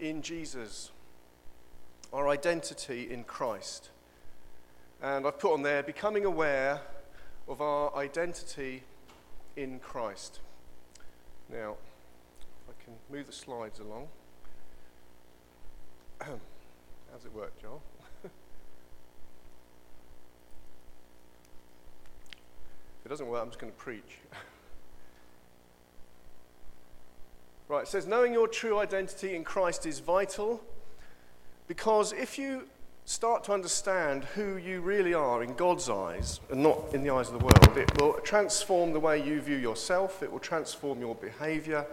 in Jesus, our identity in Christ. And I've put on there becoming aware of our identity in Christ. Now, I can move the slides along. How's it work, Joel? if it doesn't work, I'm just going to preach. right, it says, knowing your true identity in Christ is vital because if you start to understand who you really are in God's eyes and not in the eyes of the world, it will transform the way you view yourself, it will transform your behavior,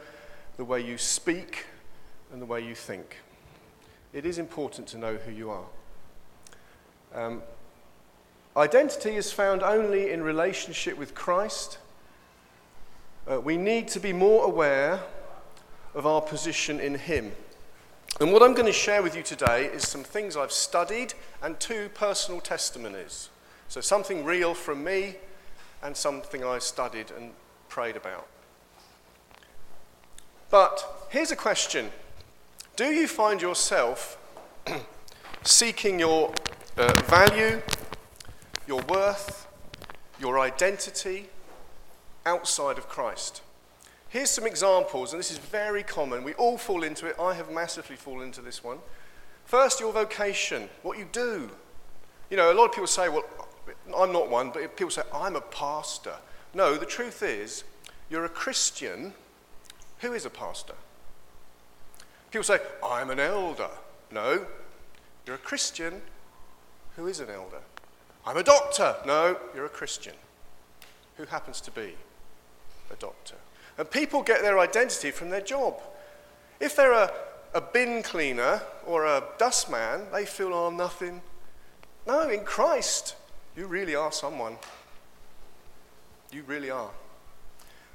the way you speak, and the way you think. It is important to know who you are. Um, identity is found only in relationship with Christ. Uh, we need to be more aware of our position in Him. And what I'm going to share with you today is some things I've studied and two personal testimonies. So, something real from me and something I studied and prayed about. But here's a question Do you find yourself seeking your uh, value, your worth, your identity outside of Christ? Here's some examples, and this is very common. We all fall into it. I have massively fallen into this one. First, your vocation, what you do. You know, a lot of people say, well, I'm not one, but people say, I'm a pastor. No, the truth is, you're a Christian who is a pastor. People say, I'm an elder. No, you're a Christian who is an elder. I'm a doctor. No, you're a Christian who happens to be a doctor. And people get their identity from their job. If they're a, a bin cleaner or a dustman, they feel, oh, nothing. No, in Christ, you really are someone. You really are.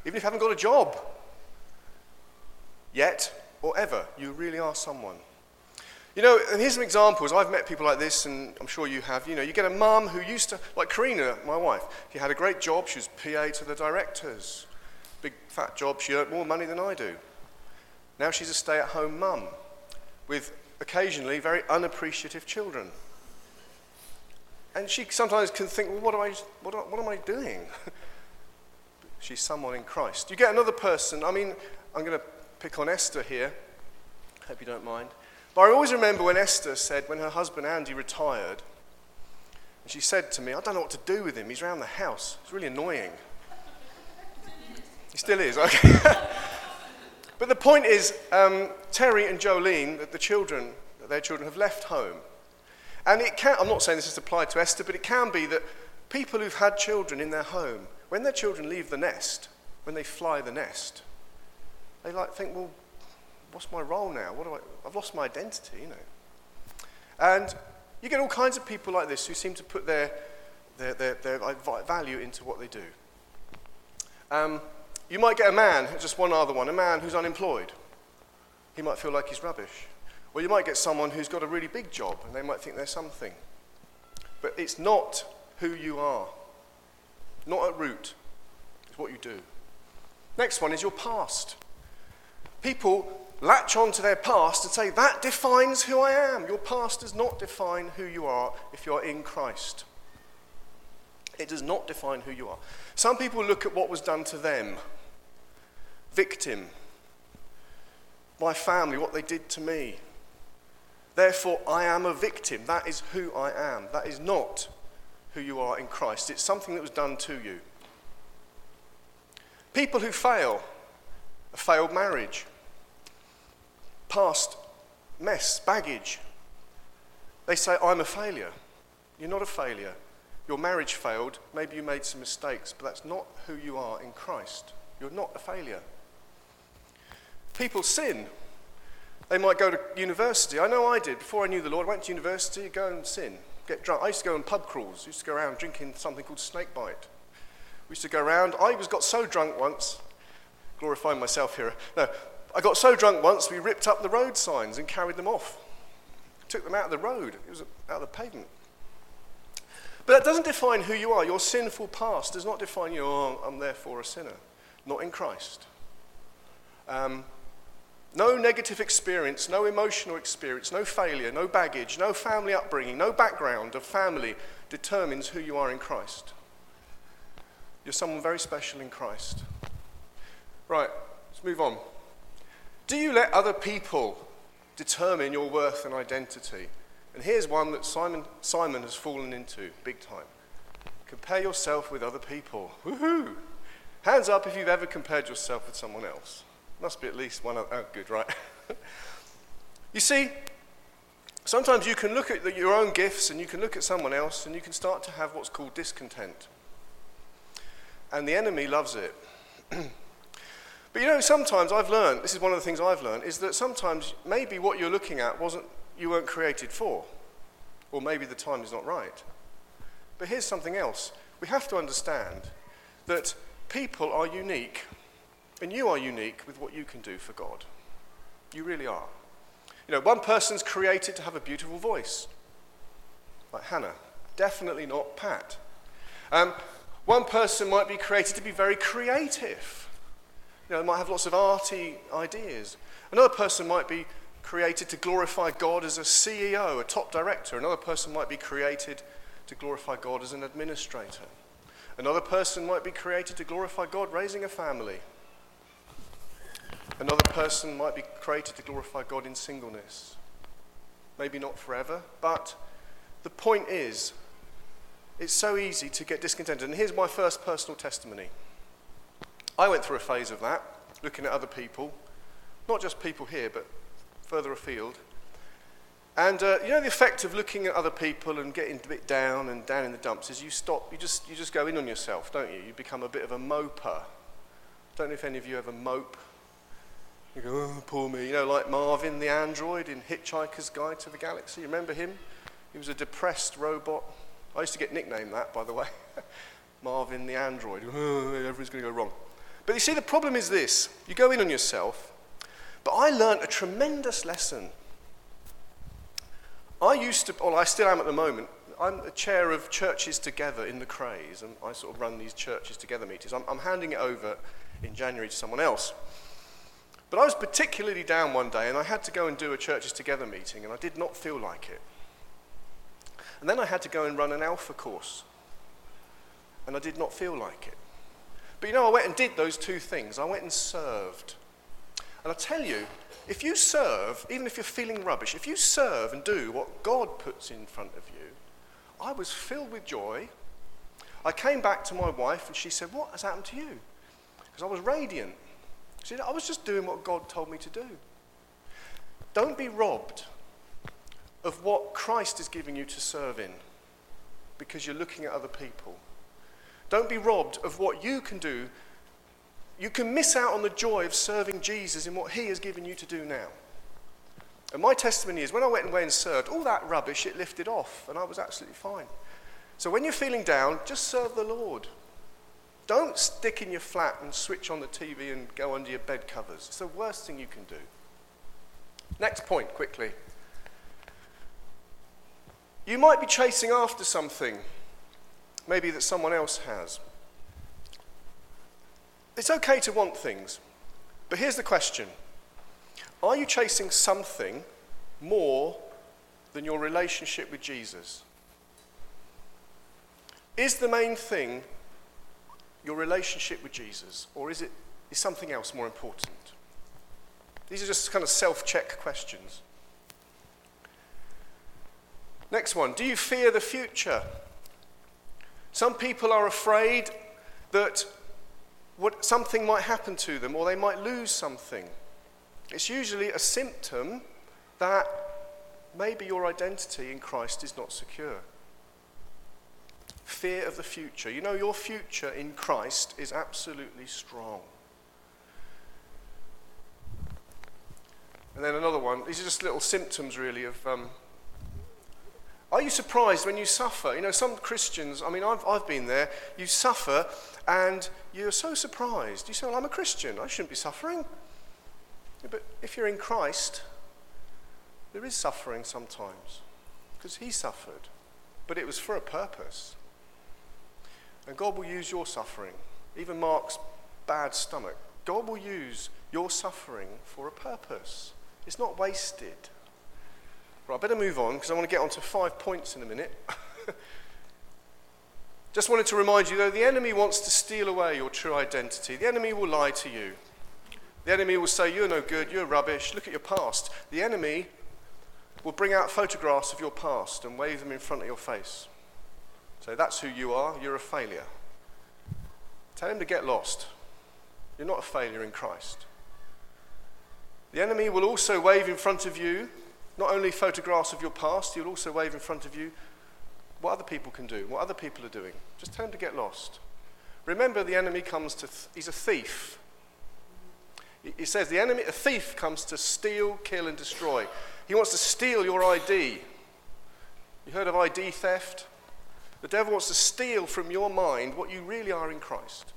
Even if you haven't got a job yet or ever, you really are someone. You know, and here's some examples. I've met people like this, and I'm sure you have. You know, you get a mum who used to, like Karina, my wife, she had a great job. She was PA to the directors big fat job, she earned more money than I do. Now she's a stay at home mum with occasionally very unappreciative children. And she sometimes can think, well, what, am I, what, what am I doing? she's someone in Christ. You get another person, I mean, I'm going to pick on Esther here. Hope you don't mind. But I always remember when Esther said, when her husband Andy retired, and she said to me, I don't know what to do with him. He's around the house. It's really annoying. He still is, okay. but the point is, um, Terry and Jolene, the, the children, their children have left home. And it can, I'm not saying this is applied to Esther, but it can be that people who've had children in their home, when their children leave the nest, when they fly the nest, they like think, well, what's my role now? What do I, I've lost my identity, you know. And you get all kinds of people like this who seem to put their, their, their, their value into what they do. Um, you might get a man, just one other one, a man who's unemployed. He might feel like he's rubbish. Or you might get someone who's got a really big job and they might think they're something. But it's not who you are, not at root. It's what you do. Next one is your past. People latch on to their past and say, that defines who I am. Your past does not define who you are if you're in Christ. It does not define who you are. Some people look at what was done to them victim. My family, what they did to me. Therefore, I am a victim. That is who I am. That is not who you are in Christ. It's something that was done to you. People who fail, a failed marriage, past mess, baggage, they say, I'm a failure. You're not a failure. Your marriage failed. Maybe you made some mistakes, but that's not who you are in Christ. You're not a failure. People sin. They might go to university. I know I did. Before I knew the Lord, I went to university, go and sin, get drunk. I used to go on pub crawls. I used to go around drinking something called snakebite. We used to go around. I was got so drunk once, glorifying myself here. No, I got so drunk once, we ripped up the road signs and carried them off. Took them out of the road. It was out of the pavement. But that doesn't define who you are. Your sinful past does not define you, oh, I'm therefore a sinner. Not in Christ. Um, No negative experience, no emotional experience, no failure, no baggage, no family upbringing, no background of family determines who you are in Christ. You're someone very special in Christ. Right, let's move on. Do you let other people determine your worth and identity? And here's one that Simon, Simon has fallen into big time. Compare yourself with other people. Woohoo! Hands up if you've ever compared yourself with someone else. Must be at least one. Of oh, good, right. you see, sometimes you can look at the, your own gifts and you can look at someone else and you can start to have what's called discontent. And the enemy loves it. but you know, sometimes I've learned, this is one of the things I've learned, is that sometimes maybe what you're looking at wasn't, you weren't created for. Or maybe the time is not right. But here's something else. We have to understand that people are unique and you are unique with what you can do for God. You really are. You know, one person's created to have a beautiful voice, like Hannah. Definitely not Pat. Um, one person might be created to be very creative. You know, might have lots of arty ideas. Another person might be created to glorify God as a CEO, a top director. Another person might be created to glorify God as an administrator. Another person might be created to glorify God raising a family. Another person might be created to glorify God in singleness. Maybe not forever, but the point is, it's so easy to get discontented. And here's my first personal testimony. I went through a phase of that, looking at other people, not just people here, but further afield. And uh, you know the effect of looking at other people and getting a bit down and down in the dumps is you stop, you just, you just go in on yourself, don't you? You become a bit of a moper. Don't know if any of you ever mope you go, oh, poor me. You know, like Marvin the android in Hitchhiker's Guide to the Galaxy. You remember him? He was a depressed robot. I used to get nicknamed that, by the way. Marvin the android. Oh, everything's going to go wrong. But you see, the problem is this you go in on yourself. But I learned a tremendous lesson. I used to, well, I still am at the moment. I'm the chair of churches together in the Crays, and I sort of run these churches together meetings. I'm, I'm handing it over in January to someone else. But I was particularly down one day and I had to go and do a Churches Together meeting and I did not feel like it. And then I had to go and run an alpha course and I did not feel like it. But you know, I went and did those two things. I went and served. And I tell you, if you serve, even if you're feeling rubbish, if you serve and do what God puts in front of you, I was filled with joy. I came back to my wife and she said, What has happened to you? Because I was radiant. I was just doing what God told me to do. Don't be robbed of what Christ is giving you to serve in because you're looking at other people. Don't be robbed of what you can do. You can miss out on the joy of serving Jesus in what He has given you to do now. And my testimony is when I went away and served, all that rubbish, it lifted off, and I was absolutely fine. So when you're feeling down, just serve the Lord. Don't stick in your flat and switch on the TV and go under your bed covers. It's the worst thing you can do. Next point, quickly. You might be chasing after something, maybe that someone else has. It's okay to want things, but here's the question Are you chasing something more than your relationship with Jesus? Is the main thing your relationship with Jesus, or is it is something else more important? These are just kind of self check questions. Next one Do you fear the future? Some people are afraid that what, something might happen to them or they might lose something. It's usually a symptom that maybe your identity in Christ is not secure fear of the future. You know, your future in Christ is absolutely strong. And then another one, these are just little symptoms, really, of. Um, are you surprised when you suffer? You know, some Christians, I mean, I've, I've been there, you suffer and you're so surprised. You say, Well, I'm a Christian, I shouldn't be suffering. But if you're in Christ, there is suffering sometimes because He suffered, but it was for a purpose. And God will use your suffering, even Mark's bad stomach. God will use your suffering for a purpose. It's not wasted. Right, I better move on because I want to get on to five points in a minute. Just wanted to remind you, though, the enemy wants to steal away your true identity. The enemy will lie to you. The enemy will say, You're no good, you're rubbish, look at your past. The enemy will bring out photographs of your past and wave them in front of your face. So that's who you are, you're a failure. Tell him to get lost. You're not a failure in Christ. The enemy will also wave in front of you not only photographs of your past, he'll also wave in front of you what other people can do, what other people are doing. Just tell him to get lost. Remember, the enemy comes to, th- he's a thief. He says the enemy, a thief comes to steal, kill, and destroy. He wants to steal your ID. You heard of ID theft? The devil wants to steal from your mind what you really are in Christ.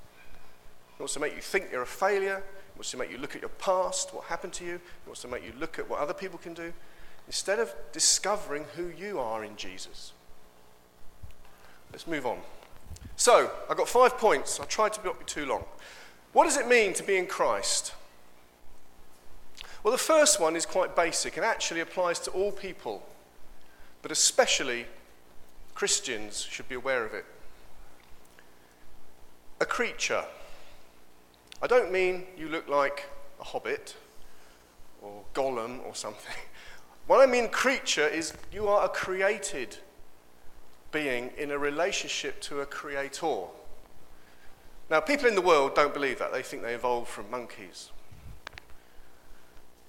He wants to make you think you're a failure. He wants to make you look at your past, what happened to you. He wants to make you look at what other people can do, instead of discovering who you are in Jesus. Let's move on. So, I've got five points. I tried to not be too long. What does it mean to be in Christ? Well, the first one is quite basic and actually applies to all people, but especially Christians should be aware of it. A creature. I don't mean you look like a hobbit or Gollum or something. What I mean, creature, is you are a created being in a relationship to a creator. Now, people in the world don't believe that. They think they evolved from monkeys.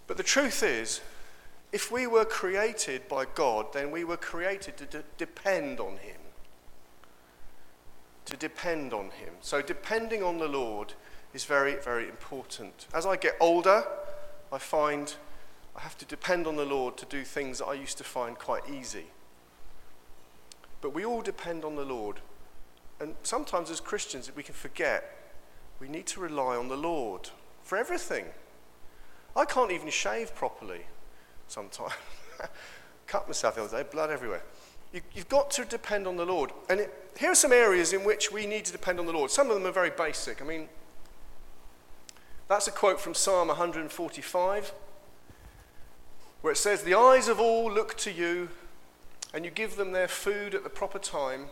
But the truth is, if we were created by God, then we were created to de- depend on Him. To depend on Him. So, depending on the Lord is very, very important. As I get older, I find I have to depend on the Lord to do things that I used to find quite easy. But we all depend on the Lord. And sometimes, as Christians, we can forget we need to rely on the Lord for everything. I can't even shave properly sometimes. Cut myself the other day, blood everywhere. You, have got to depend on the Lord. And it, here are some areas in which we need to depend on the Lord. Some of them are very basic. I mean, that's a quote from Psalm 145, where it says, The eyes of all look to you, and you give them their food at the proper time.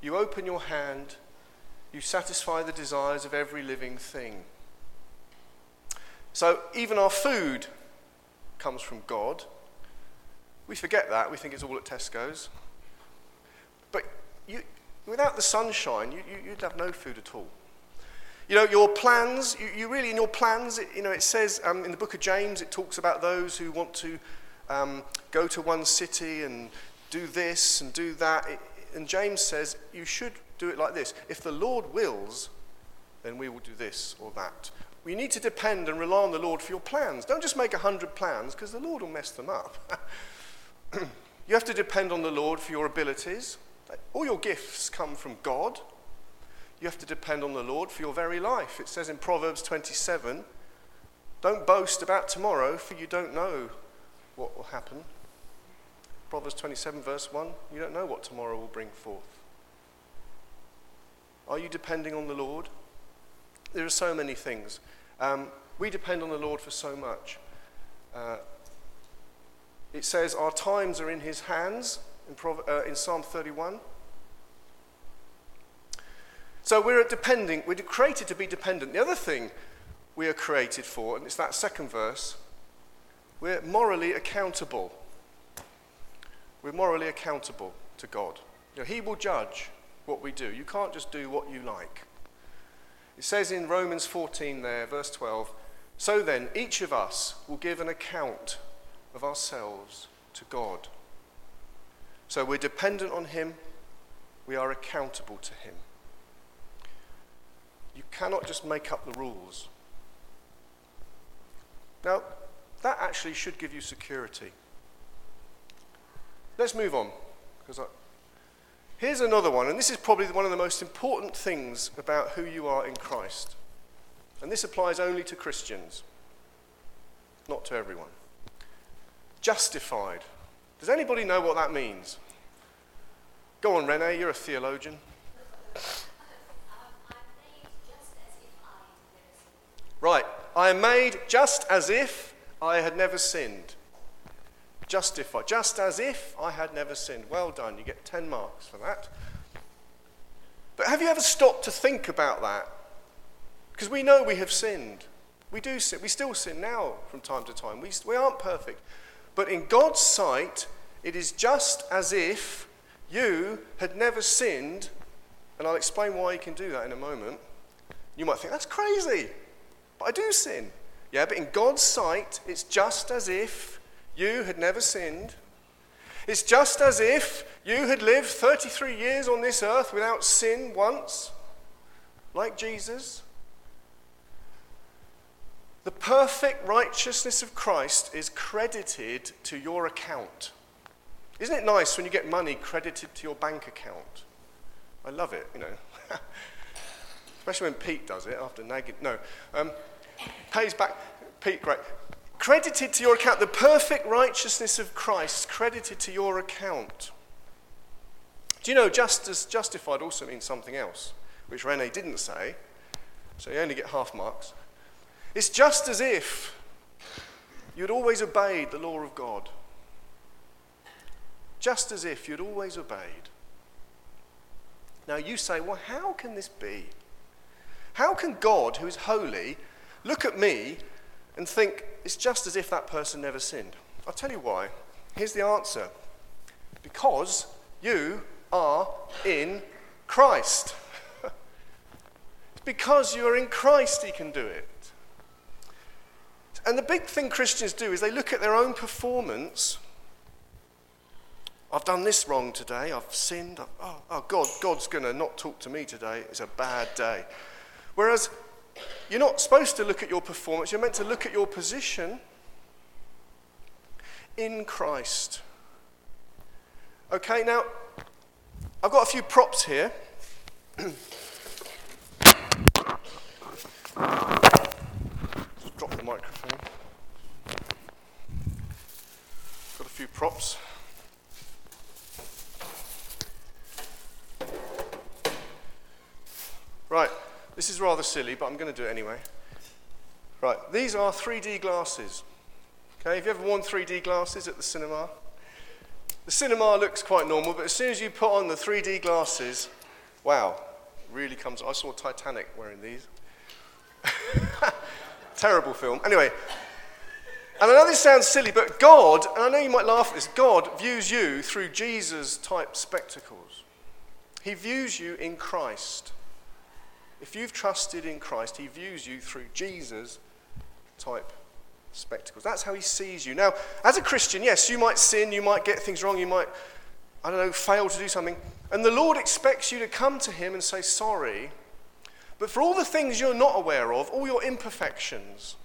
You open your hand, you satisfy the desires of every living thing. So even our food comes from God. We forget that. We think it's all at Tesco's. But you, without the sunshine, you, you, would have no food at all. You know, your plans, you, you really, in your plans, it, you know, it says um, in the book of James, it talks about those who want to um, go to one city and do this and do that. It, and James says, you should do it like this. If the Lord wills, then we will do this or that. You need to depend and rely on the Lord for your plans. Don't just make a hundred plans because the Lord will mess them up. you have to depend on the Lord for your abilities. All your gifts come from God. You have to depend on the Lord for your very life. It says in Proverbs 27 Don't boast about tomorrow, for you don't know what will happen. Proverbs 27, verse 1 You don't know what tomorrow will bring forth. Are you depending on the Lord? There are so many things. Um, we depend on the Lord for so much. Uh, it says, Our times are in His hands in, Prov- uh, in Psalm 31. So we're depending, we're created to be dependent. The other thing we are created for, and it's that second verse, we're morally accountable. We're morally accountable to God. You know, he will judge what we do. You can't just do what you like. It says in Romans 14 there, verse 12, So then, each of us will give an account of ourselves to God. So we're dependent on Him, we are accountable to Him. You cannot just make up the rules. Now, that actually should give you security. Let's move on, because Here's another one, and this is probably one of the most important things about who you are in Christ. And this applies only to Christians, not to everyone. Justified. Does anybody know what that means? Go on, Rene, you're a theologian. Right, I am made just as if I had never sinned. Justified, just as if I had never sinned. Well done, you get 10 marks for that. But have you ever stopped to think about that? Because we know we have sinned. We do sin. We still sin now from time to time. We, we aren't perfect. But in God's sight, it is just as if you had never sinned. And I'll explain why you can do that in a moment. You might think, that's crazy. But I do sin. Yeah, but in God's sight, it's just as if you had never sinned. It's just as if you had lived 33 years on this earth without sin once, like Jesus. The perfect righteousness of Christ is credited to your account. Isn't it nice when you get money credited to your bank account? I love it, you know. Especially when Pete does it after nagging. No, um, pays back. Pete, great. Credited to your account. The perfect righteousness of Christ credited to your account. Do you know justified also means something else, which Rene didn't say, so you only get half marks. It's just as if you'd always obeyed the law of God. Just as if you'd always obeyed. Now you say, well, how can this be? How can God, who is holy, look at me and think it's just as if that person never sinned? I'll tell you why. Here's the answer because you are in Christ. it's because you are in Christ he can do it. And the big thing Christians do is they look at their own performance. I've done this wrong today. I've sinned. Oh, oh, God, God's going to not talk to me today. It's a bad day. Whereas you're not supposed to look at your performance. You're meant to look at your position in Christ. Okay, now I've got a few props here. drop the microphone. Got a few props. Right, this is rather silly, but I'm going to do it anyway. Right, these are 3D glasses. Okay, have you ever worn 3D glasses at the cinema? The cinema looks quite normal, but as soon as you put on the 3D glasses, wow, really comes. I saw Titanic wearing these. Terrible film. Anyway, and I know this sounds silly, but God, and I know you might laugh at this, God views you through Jesus type spectacles. He views you in Christ. If you've trusted in Christ, He views you through Jesus type spectacles. That's how He sees you. Now, as a Christian, yes, you might sin, you might get things wrong, you might, I don't know, fail to do something. And the Lord expects you to come to Him and say, Sorry, but for all the things you're not aware of, all your imperfections,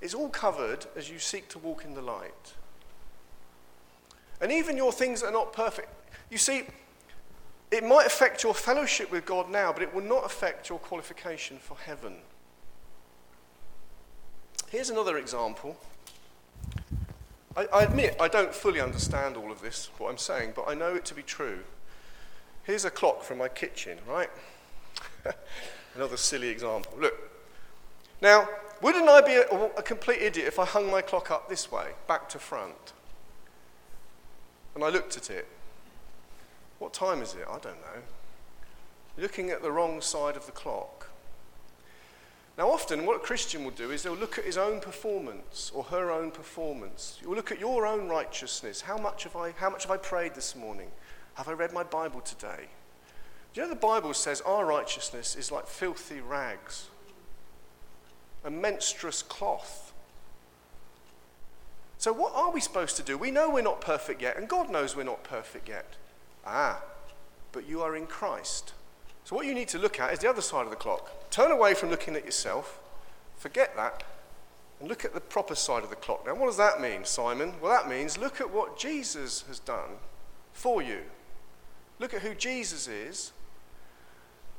it's all covered as you seek to walk in the light. And even your things that are not perfect. You see, it might affect your fellowship with God now, but it will not affect your qualification for heaven. Here's another example. I, I, admit I don't fully understand all of this, what I'm saying, but I know it to be true. Here's a clock from my kitchen, right? Another silly example. Look. Now, wouldn't I be a, a, complete idiot if I hung my clock up this way, back to front? And I looked at it. What time is it? I don't know. Looking at the wrong side of the clock. Now, often what a Christian will do is they'll look at his own performance or her own performance. You'll look at your own righteousness. How much have I, how much have I prayed this morning? Have I read my Bible today? Do you know the Bible says our righteousness is like filthy rags, a menstruous cloth? So, what are we supposed to do? We know we're not perfect yet, and God knows we're not perfect yet. Ah, but you are in Christ. So, what you need to look at is the other side of the clock. Turn away from looking at yourself, forget that, and look at the proper side of the clock. Now, what does that mean, Simon? Well, that means look at what Jesus has done for you. Look at who Jesus is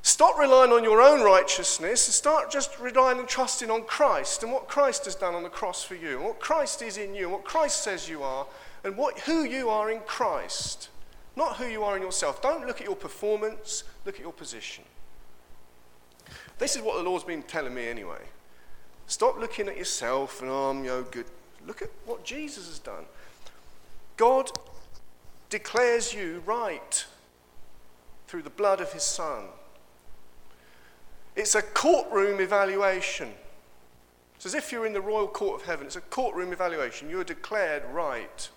Stop relying on your own righteousness and start just relying and trusting on Christ and what Christ has done on the cross for you, and what Christ is in you, and what Christ says you are, and what, who you are in Christ, not who you are in yourself. Don't look at your performance, look at your position. This is what the Lord's been telling me anyway. Stop looking at yourself and, oh, I'm no good. Look at what Jesus has done. God declares you right through the blood of his Son. It's a courtroom evaluation. It's as if you're in the royal court of heaven. It's a courtroom evaluation. You're declared right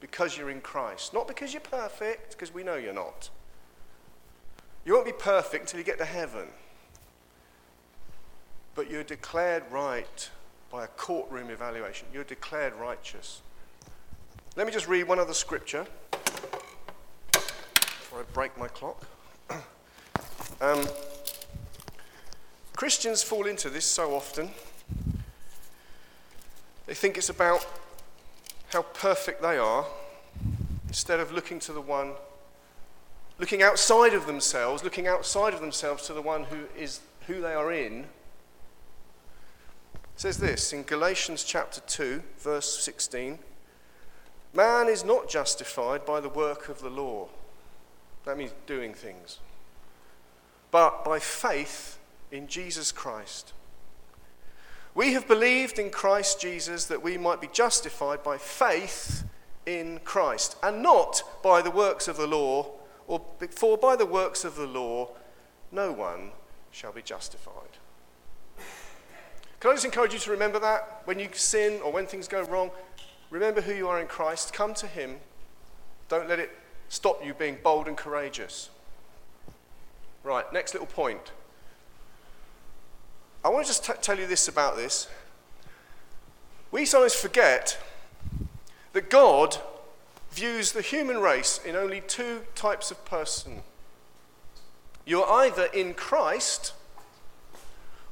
because you're in Christ, not because you're perfect, because we know you're not. You won't be perfect until you get to heaven. But you're declared right by a courtroom evaluation. You're declared righteous. Let me just read one other scripture before I break my clock. um, Christians fall into this so often. They think it's about how perfect they are instead of looking to the one, looking outside of themselves, looking outside of themselves to the one who is who they are in. Says this in Galatians chapter 2, verse 16 Man is not justified by the work of the law. That means doing things. But by faith in Jesus Christ. We have believed in Christ Jesus that we might be justified by faith in Christ and not by the works of the law, or for by the works of the law no one shall be justified. Can I just encourage you to remember that when you sin or when things go wrong? Remember who you are in Christ. Come to Him. Don't let it stop you being bold and courageous. Right, next little point. I want to just t- tell you this about this. We sometimes forget that God views the human race in only two types of person. You are either in Christ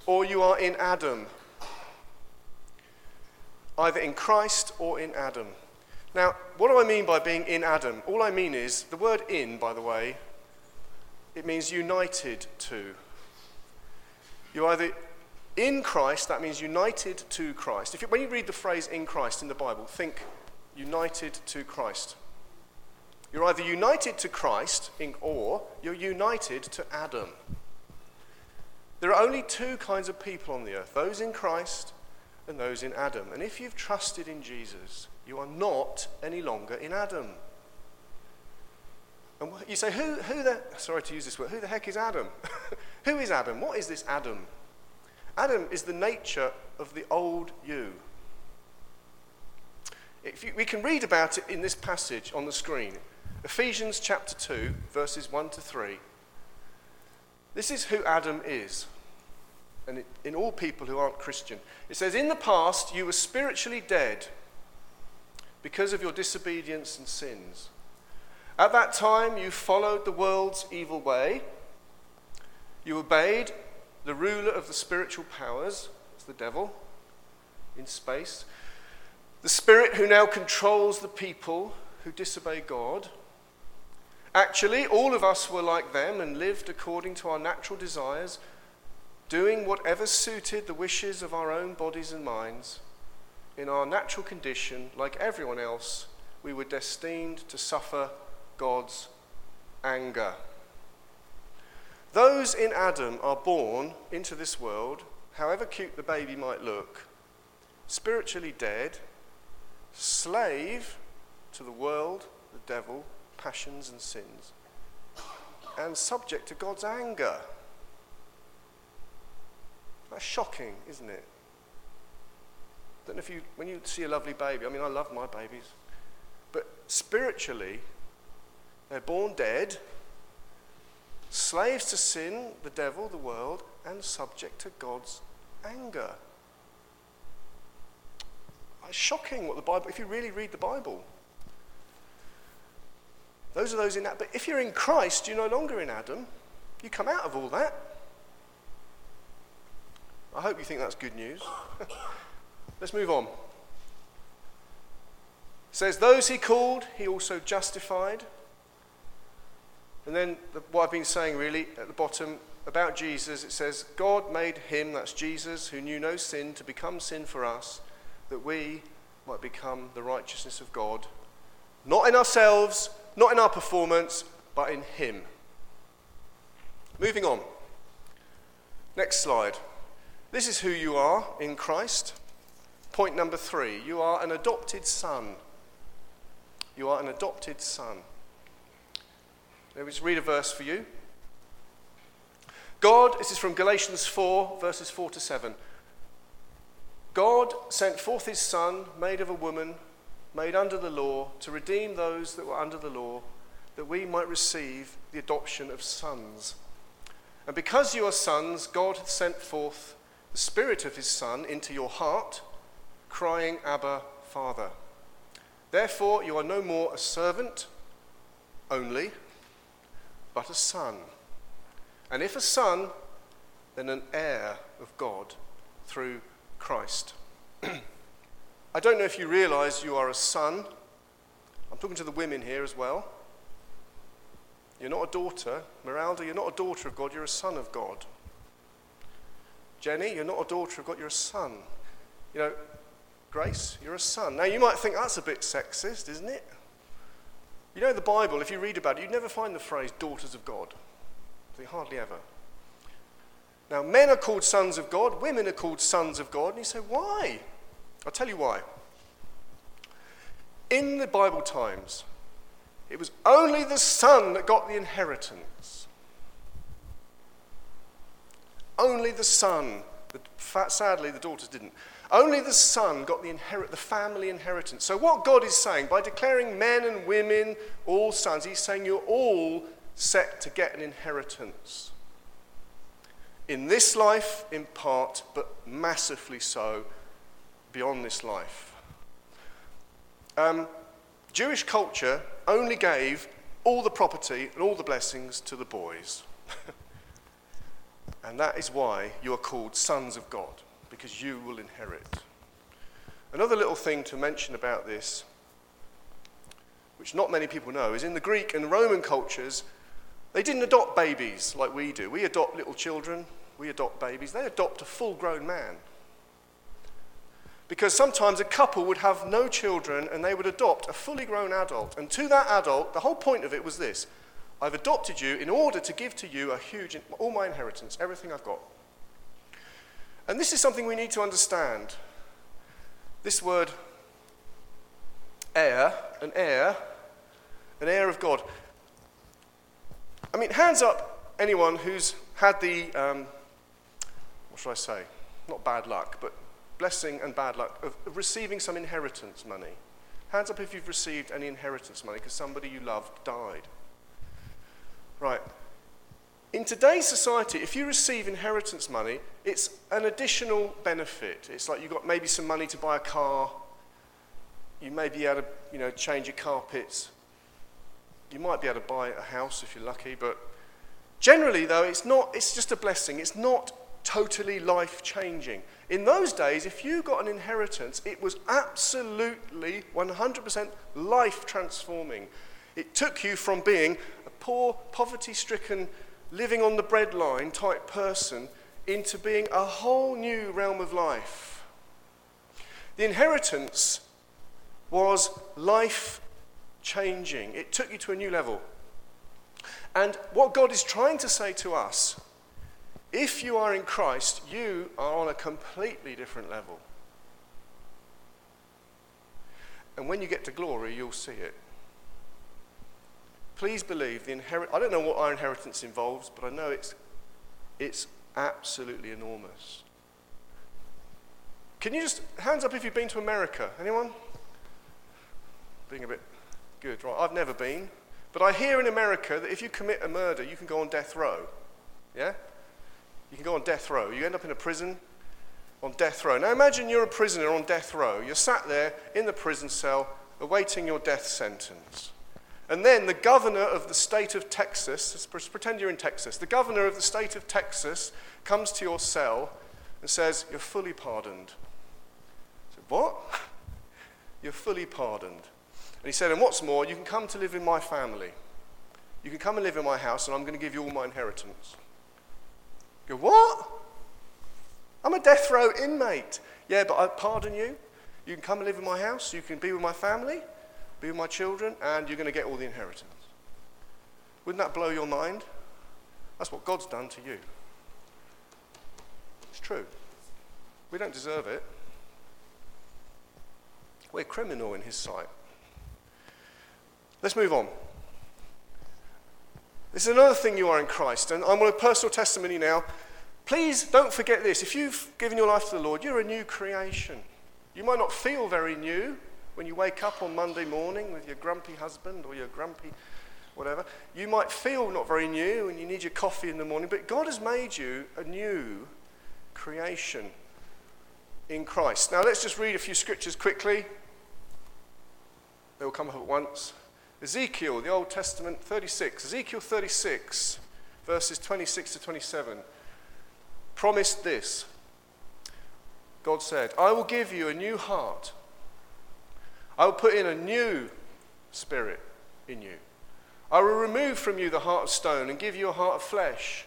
or you are in Adam. Either in Christ or in Adam. Now, what do I mean by being in Adam? All I mean is the word in, by the way, it means united to. You're either in Christ, that means united to Christ. If you, when you read the phrase in Christ in the Bible, think united to Christ. You're either united to Christ or you're united to Adam. There are only two kinds of people on the earth those in Christ and those in Adam. And if you've trusted in Jesus, you are not any longer in Adam. And you say, who, who the, sorry to use this word, who the heck is Adam? who is Adam? What is this Adam? Adam is the nature of the old you. you. We can read about it in this passage on the screen Ephesians chapter 2, verses 1 to 3. This is who Adam is, and it, in all people who aren't Christian. It says, In the past, you were spiritually dead because of your disobedience and sins. At that time, you followed the world's evil way. You obeyed the ruler of the spiritual powers, it's the devil in space, the spirit who now controls the people who disobey God. Actually, all of us were like them and lived according to our natural desires, doing whatever suited the wishes of our own bodies and minds. In our natural condition, like everyone else, we were destined to suffer God's anger. Those in Adam are born into this world, however cute the baby might look, spiritually dead, slave to the world, the devil, passions, and sins, and subject to God's anger. That's shocking, isn't it? Don't if you, when you see a lovely baby, I mean, I love my babies, but spiritually, they're born dead slaves to sin, the devil, the world, and subject to God's anger. It's shocking what the Bible, if you really read the Bible. Those are those in that. But if you're in Christ, you're no longer in Adam. You come out of all that. I hope you think that's good news. Let's move on. It says, Those he called, he also justified. And then the, what I've been saying really at the bottom about Jesus, it says, God made him, that's Jesus, who knew no sin, to become sin for us, that we might become the righteousness of God. Not in ourselves, not in our performance, but in him. Moving on. Next slide. This is who you are in Christ. Point number three you are an adopted son. You are an adopted son. Let me just read a verse for you. God, this is from Galatians 4, verses 4 to 7. God sent forth his Son, made of a woman, made under the law, to redeem those that were under the law, that we might receive the adoption of sons. And because you are sons, God hath sent forth the Spirit of his Son into your heart, crying, Abba, Father. Therefore, you are no more a servant only, but a son. And if a son, then an heir of God through Christ. I don't know if you realize you are a son. I'm talking to the women here as well. You're not a daughter. Miralda, you're not a daughter of God, you're a son of God. Jenny, you're not a daughter of God, you're a son. You know, Grace, you're a son. Now, you might think that's a bit sexist, isn't it? You know, the Bible, if you read about it, you'd never find the phrase daughters of God. They hardly ever. Now, men are called sons of God, women are called sons of God, and you say, why? I'll tell you why. In the Bible times, it was only the son that got the inheritance. Only the son. Sadly, the daughters didn't. Only the son got the, inherit, the family inheritance. So, what God is saying, by declaring men and women all sons, He's saying you're all set to get an inheritance. In this life, in part, but massively so beyond this life. Um, Jewish culture only gave all the property and all the blessings to the boys. and that is why you are called sons of God because you will inherit. Another little thing to mention about this, which not many people know, is in the Greek and Roman cultures, they didn't adopt babies like we do. We adopt little children, we adopt babies. They adopt a full grown man. Because sometimes a couple would have no children and they would adopt a fully grown adult. And to that adult, the whole point of it was this I've adopted you in order to give to you a huge, all my inheritance, everything I've got. And this is something we need to understand. This word, heir, an heir, an heir of God. I mean, hands up anyone who's had the, um, what should I say? Not bad luck, but blessing and bad luck of, of receiving some inheritance money. Hands up if you've received any inheritance money because somebody you loved died. Right. In today's society, if you receive inheritance money, it's an additional benefit. It's like you've got maybe some money to buy a car. You may be able to, you know, change your carpets. You might be able to buy a house if you're lucky, but generally, though, it's not. It's just a blessing. It's not totally life changing. In those days, if you got an inheritance, it was absolutely 100% life transforming. It took you from being poor, poverty stricken living on the breadline type person into being a whole new realm of life. The inheritance was life changing, it took you to a new level. And what God is trying to say to us if you are in Christ, you are on a completely different level. And when you get to glory, you'll see it. Please believe the inherit. I don't know what our inheritance involves, but I know it's, it's absolutely enormous. Can you just hands up if you've been to America? Anyone? Being a bit good, right? I've never been, but I hear in America that if you commit a murder, you can go on death row. Yeah? You can go on death row. You end up in a prison on death row. Now imagine you're a prisoner on death row. You're sat there in the prison cell awaiting your death sentence. And then the governor of the state of Texas, pretend you're in Texas, the governor of the state of Texas comes to your cell and says, You're fully pardoned. I said, What? You're fully pardoned. And he said, And what's more, you can come to live in my family. You can come and live in my house, and I'm going to give you all my inheritance. You go, What? I'm a death row inmate. Yeah, but I pardon you. You can come and live in my house. You can be with my family be my children, and you're going to get all the inheritance. Wouldn't that blow your mind? That's what God's done to you. It's true. We don't deserve it. We're criminal in His sight. Let's move on. This is another thing you are in Christ, and I'm on a personal testimony now. Please don't forget this. If you've given your life to the Lord, you're a new creation. You might not feel very new when you wake up on Monday morning with your grumpy husband or your grumpy whatever. You might feel not very new and you need your coffee in the morning, but God has made you a new creation in Christ. Now let's just read a few scriptures quickly. They will come up at once. Ezekiel, the Old Testament 36. Ezekiel 36, verses 26 to 27 promised this. God said, I will give you a new heart. I will put in a new spirit in you. I will remove from you the heart of stone and give you a heart of flesh.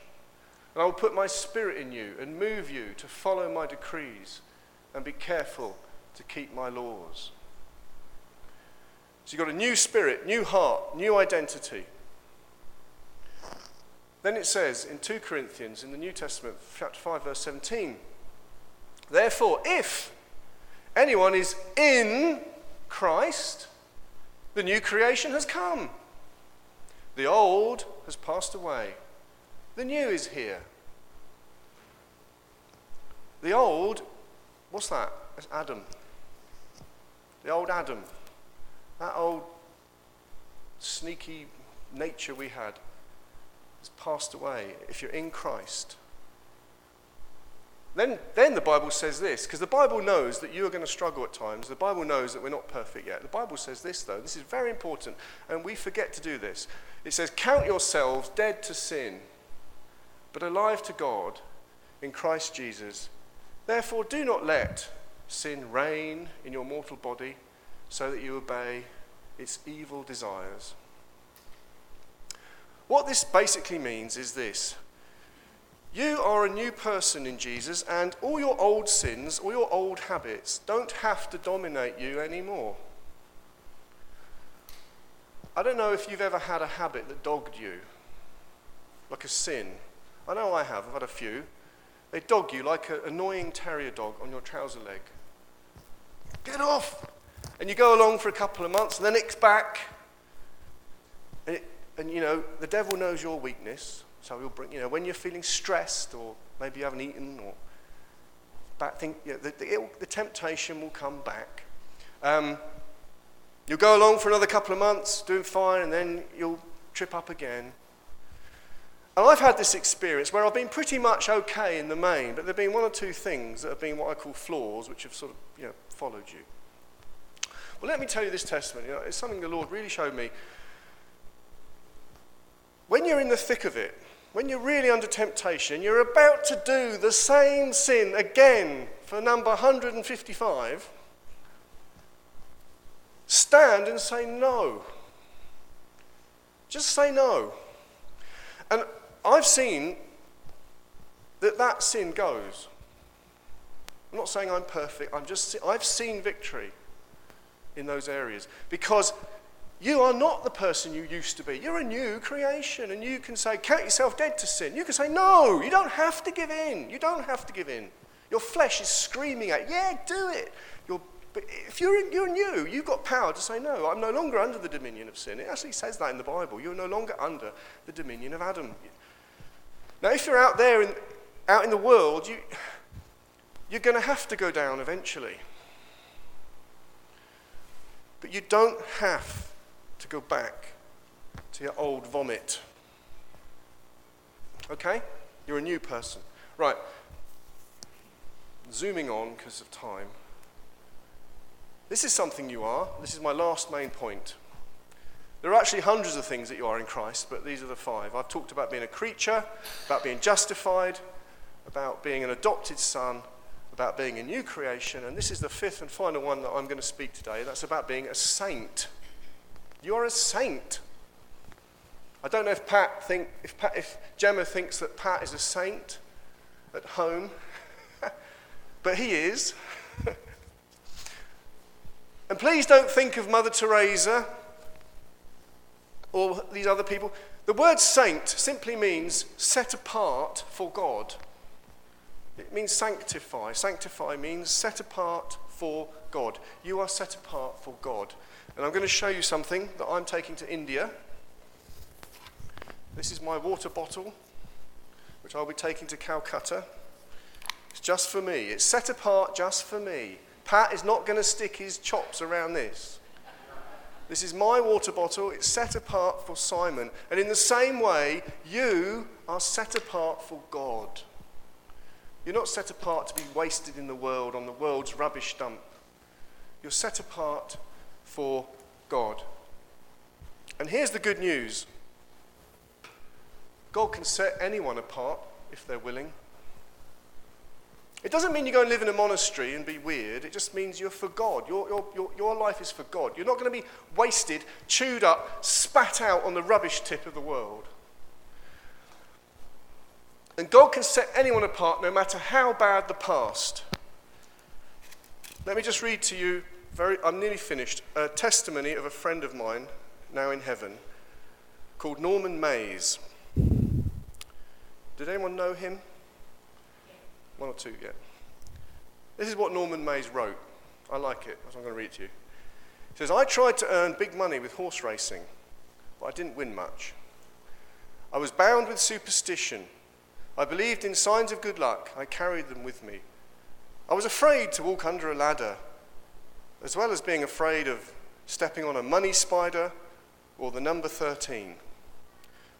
And I will put my spirit in you and move you to follow my decrees and be careful to keep my laws. So you've got a new spirit, new heart, new identity. Then it says in 2 Corinthians in the New Testament, chapter 5, verse 17, Therefore, if anyone is in Christ, the new creation has come. The old has passed away, the new is here. The old, what's that? It's Adam. The old Adam. That old sneaky nature we had has passed away if you're in Christ. Then, then the Bible says this, because the Bible knows that you are going to struggle at times. The Bible knows that we're not perfect yet. The Bible says this, though. This is very important, and we forget to do this. It says, Count yourselves dead to sin, but alive to God in Christ Jesus. Therefore, do not let sin reign in your mortal body so that you obey its evil desires. What this basically means is this you are a new person in Jesus, and all your old sins, all your old habits, don't have to dominate you anymore. I don't know if you've ever had a habit that dogged you, like a sin. I know I have, I've had a few. They dog you like an annoying terrier dog on your trouser leg. Get off! And you go along for a couple of months, and then it's back. And it, and you know, the devil knows your weakness. So he'll bring, you know, when you're feeling stressed or maybe you haven't eaten or bad thing, you know, the, the, the, temptation will come back. Um, you'll go along for another couple of months doing fine and then you'll trip up again. And I've had this experience where I've been pretty much okay in the main, but there have been one or two things that have been what I call flaws, which have sort of you know, followed you. Well, let me tell you this testimony. You know, it's something the Lord really showed me when you're in the thick of it, when you're really under temptation, you're about to do the same sin again for number 155, stand and say no. Just say no. And I've seen that that sin goes. I'm not saying I'm perfect, I'm just, I've seen victory in those areas because you are not the person you used to be. You're a new creation, and you can say, Count yourself dead to sin. You can say, No, you don't have to give in. You don't have to give in. Your flesh is screaming at, Yeah, do it. You're, but if you're, you're new, you've got power to say, No, I'm no longer under the dominion of sin. It actually says that in the Bible. You're no longer under the dominion of Adam. Now, if you're out there, in, out in the world, you, you're going to have to go down eventually. But you don't have to go back to your old vomit. Okay? You're a new person. Right. Zooming on because of time. This is something you are. This is my last main point. There are actually hundreds of things that you are in Christ, but these are the five. I've talked about being a creature, about being justified, about being an adopted son, about being a new creation, and this is the fifth and final one that I'm going to speak today. That's about being a saint. You're a saint. I don't know if Pat think if, Pat, if Gemma thinks that Pat is a saint at home, but he is. and please don't think of Mother Teresa or these other people. The word saint simply means set apart for God. It means sanctify. Sanctify means set apart for God. You are set apart for God. And I'm going to show you something that I'm taking to India. This is my water bottle, which I'll be taking to Calcutta. It's just for me. It's set apart just for me. Pat is not going to stick his chops around this. This is my water bottle. It's set apart for Simon. And in the same way, you are set apart for God. You're not set apart to be wasted in the world on the world's rubbish dump. You're set apart for God. And here's the good news God can set anyone apart if they're willing. It doesn't mean you go and live in a monastery and be weird. It just means you're for God. Your, your, your, your life is for God. You're not going to be wasted, chewed up, spat out on the rubbish tip of the world. And God can set anyone apart no matter how bad the past. Let me just read to you, very, I'm nearly finished, a testimony of a friend of mine, now in heaven, called Norman Mays. Did anyone know him? One or two, yeah. This is what Norman Mays wrote. I like it, I'm going to read it to you. He says, I tried to earn big money with horse racing, but I didn't win much. I was bound with superstition. I believed in signs of good luck. I carried them with me. I was afraid to walk under a ladder, as well as being afraid of stepping on a money spider or the number 13.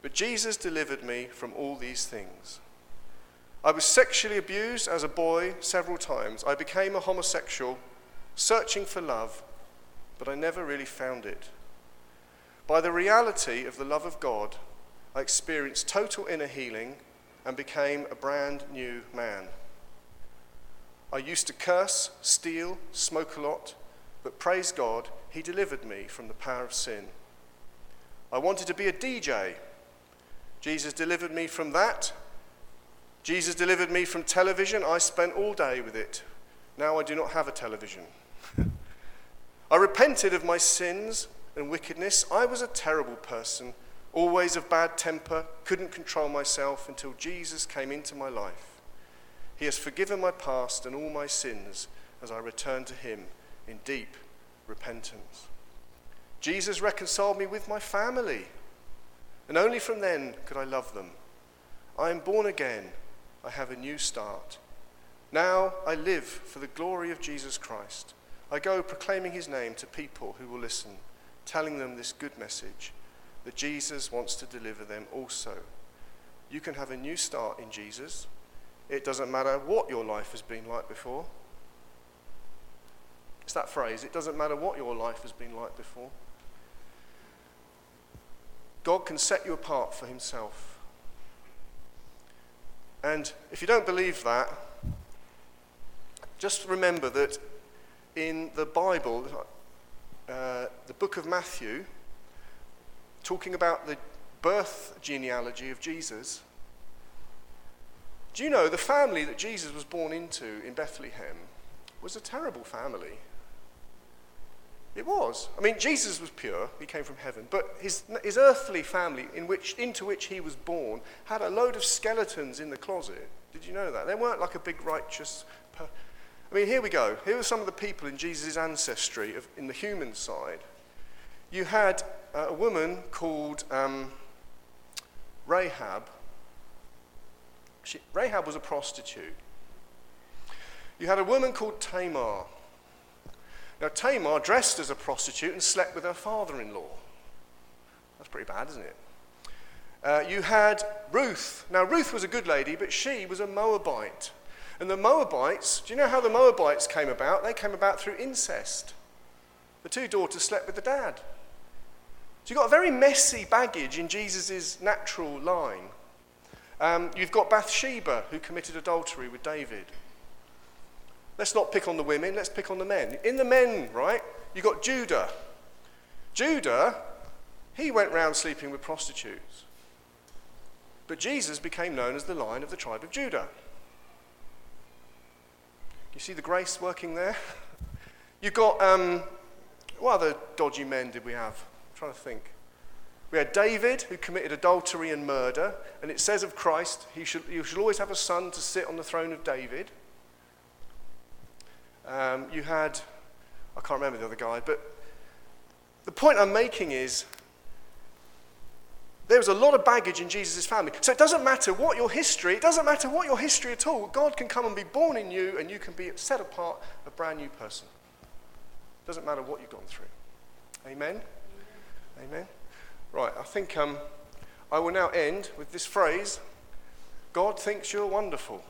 But Jesus delivered me from all these things. I was sexually abused as a boy several times. I became a homosexual, searching for love, but I never really found it. By the reality of the love of God, I experienced total inner healing and became a brand new man. I used to curse, steal, smoke a lot, but praise God, He delivered me from the power of sin. I wanted to be a DJ. Jesus delivered me from that Jesus delivered me from television. I spent all day with it. Now I do not have a television. I repented of my sins and wickedness. I was a terrible person, always of bad temper, couldn't control myself until Jesus came into my life. He has forgiven my past and all my sins as I return to Him in deep repentance. Jesus reconciled me with my family, and only from then could I love them. I am born again I have a new start. Now I live for the glory of Jesus Christ. I go proclaiming his name to people who will listen, telling them this good message that Jesus wants to deliver them also. You can have a new start in Jesus. It doesn't matter what your life has been like before. It's that phrase. It doesn't matter what your life has been like before. God can set you apart for himself. And if you don't believe that, just remember that in the Bible, uh, the book of Matthew, talking about the birth genealogy of Jesus, do you know the family that Jesus was born into in Bethlehem was a terrible family? It was. I mean, Jesus was pure, he came from heaven, but his, his earthly family in which, into which he was born had a load of skeletons in the closet. Did you know that? They weren't like a big righteous. Per- I mean, here we go. Here are some of the people in Jesus' ancestry of, in the human side. You had uh, a woman called um, Rahab. She, Rahab was a prostitute. You had a woman called Tamar. Now, Tamar dressed as a prostitute and slept with her father in law. That's pretty bad, isn't it? Uh, you had Ruth. Now, Ruth was a good lady, but she was a Moabite. And the Moabites, do you know how the Moabites came about? They came about through incest. The two daughters slept with the dad. So you've got a very messy baggage in Jesus' natural line. Um, you've got Bathsheba, who committed adultery with David. Let's not pick on the women, let's pick on the men. In the men, right, you got Judah. Judah, he went round sleeping with prostitutes. But Jesus became known as the lion of the tribe of Judah. You see the grace working there? You've got, um, what other dodgy men did we have? I'm trying to think. We had David, who committed adultery and murder, and it says of Christ, he should, you should always have a son to sit on the throne of David. Um, you had, I can't remember the other guy, but the point I'm making is there was a lot of baggage in Jesus' family. So it doesn't matter what your history, it doesn't matter what your history at all. God can come and be born in you, and you can be set apart, a brand new person. It doesn't matter what you've gone through. Amen? Amen. Right, I think um, I will now end with this phrase God thinks you're wonderful.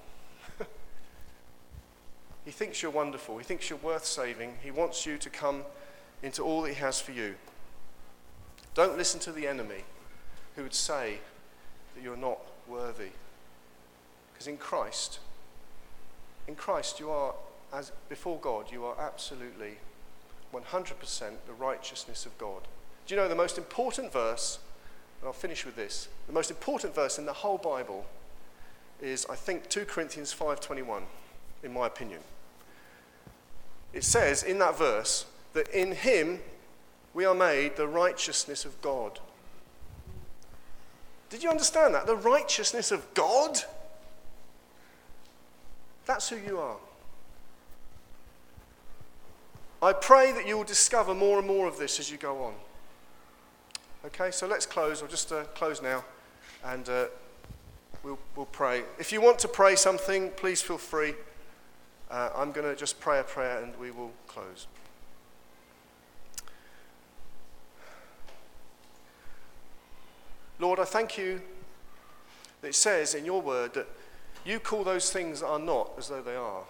He thinks you're wonderful. He thinks you're worth saving. He wants you to come into all that He has for you. Don't listen to the enemy who would say that you're not worthy. Because in Christ, in Christ, you are, as before God, you are absolutely 100% the righteousness of God. Do you know the most important verse? And I'll finish with this. The most important verse in the whole Bible is, I think, 2 Corinthians 5:21, in my opinion. It says in that verse that in Him we are made the righteousness of God. Did you understand that? The righteousness of God? That's who you are. I pray that you will discover more and more of this as you go on. Okay, so let's close. I'll just uh, close now and uh, we'll, we'll pray. If you want to pray something, please feel free. Uh, I'm going to just pray a prayer and we will close. Lord, I thank you that it says in your word that you call those things that are not as though they are.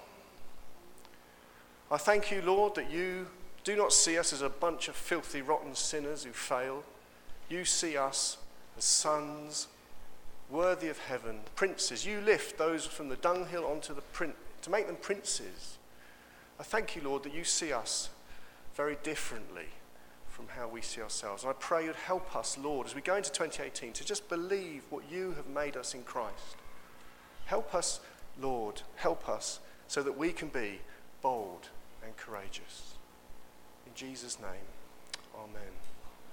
I thank you, Lord, that you do not see us as a bunch of filthy, rotten sinners who fail. You see us as sons, worthy of heaven, princes. You lift those from the dunghill onto the print to make them princes. I thank you, Lord, that you see us very differently from how we see ourselves. And I pray you'd help us, Lord, as we go into 2018 to just believe what you have made us in Christ. Help us, Lord, help us so that we can be bold and courageous. In Jesus' name, amen.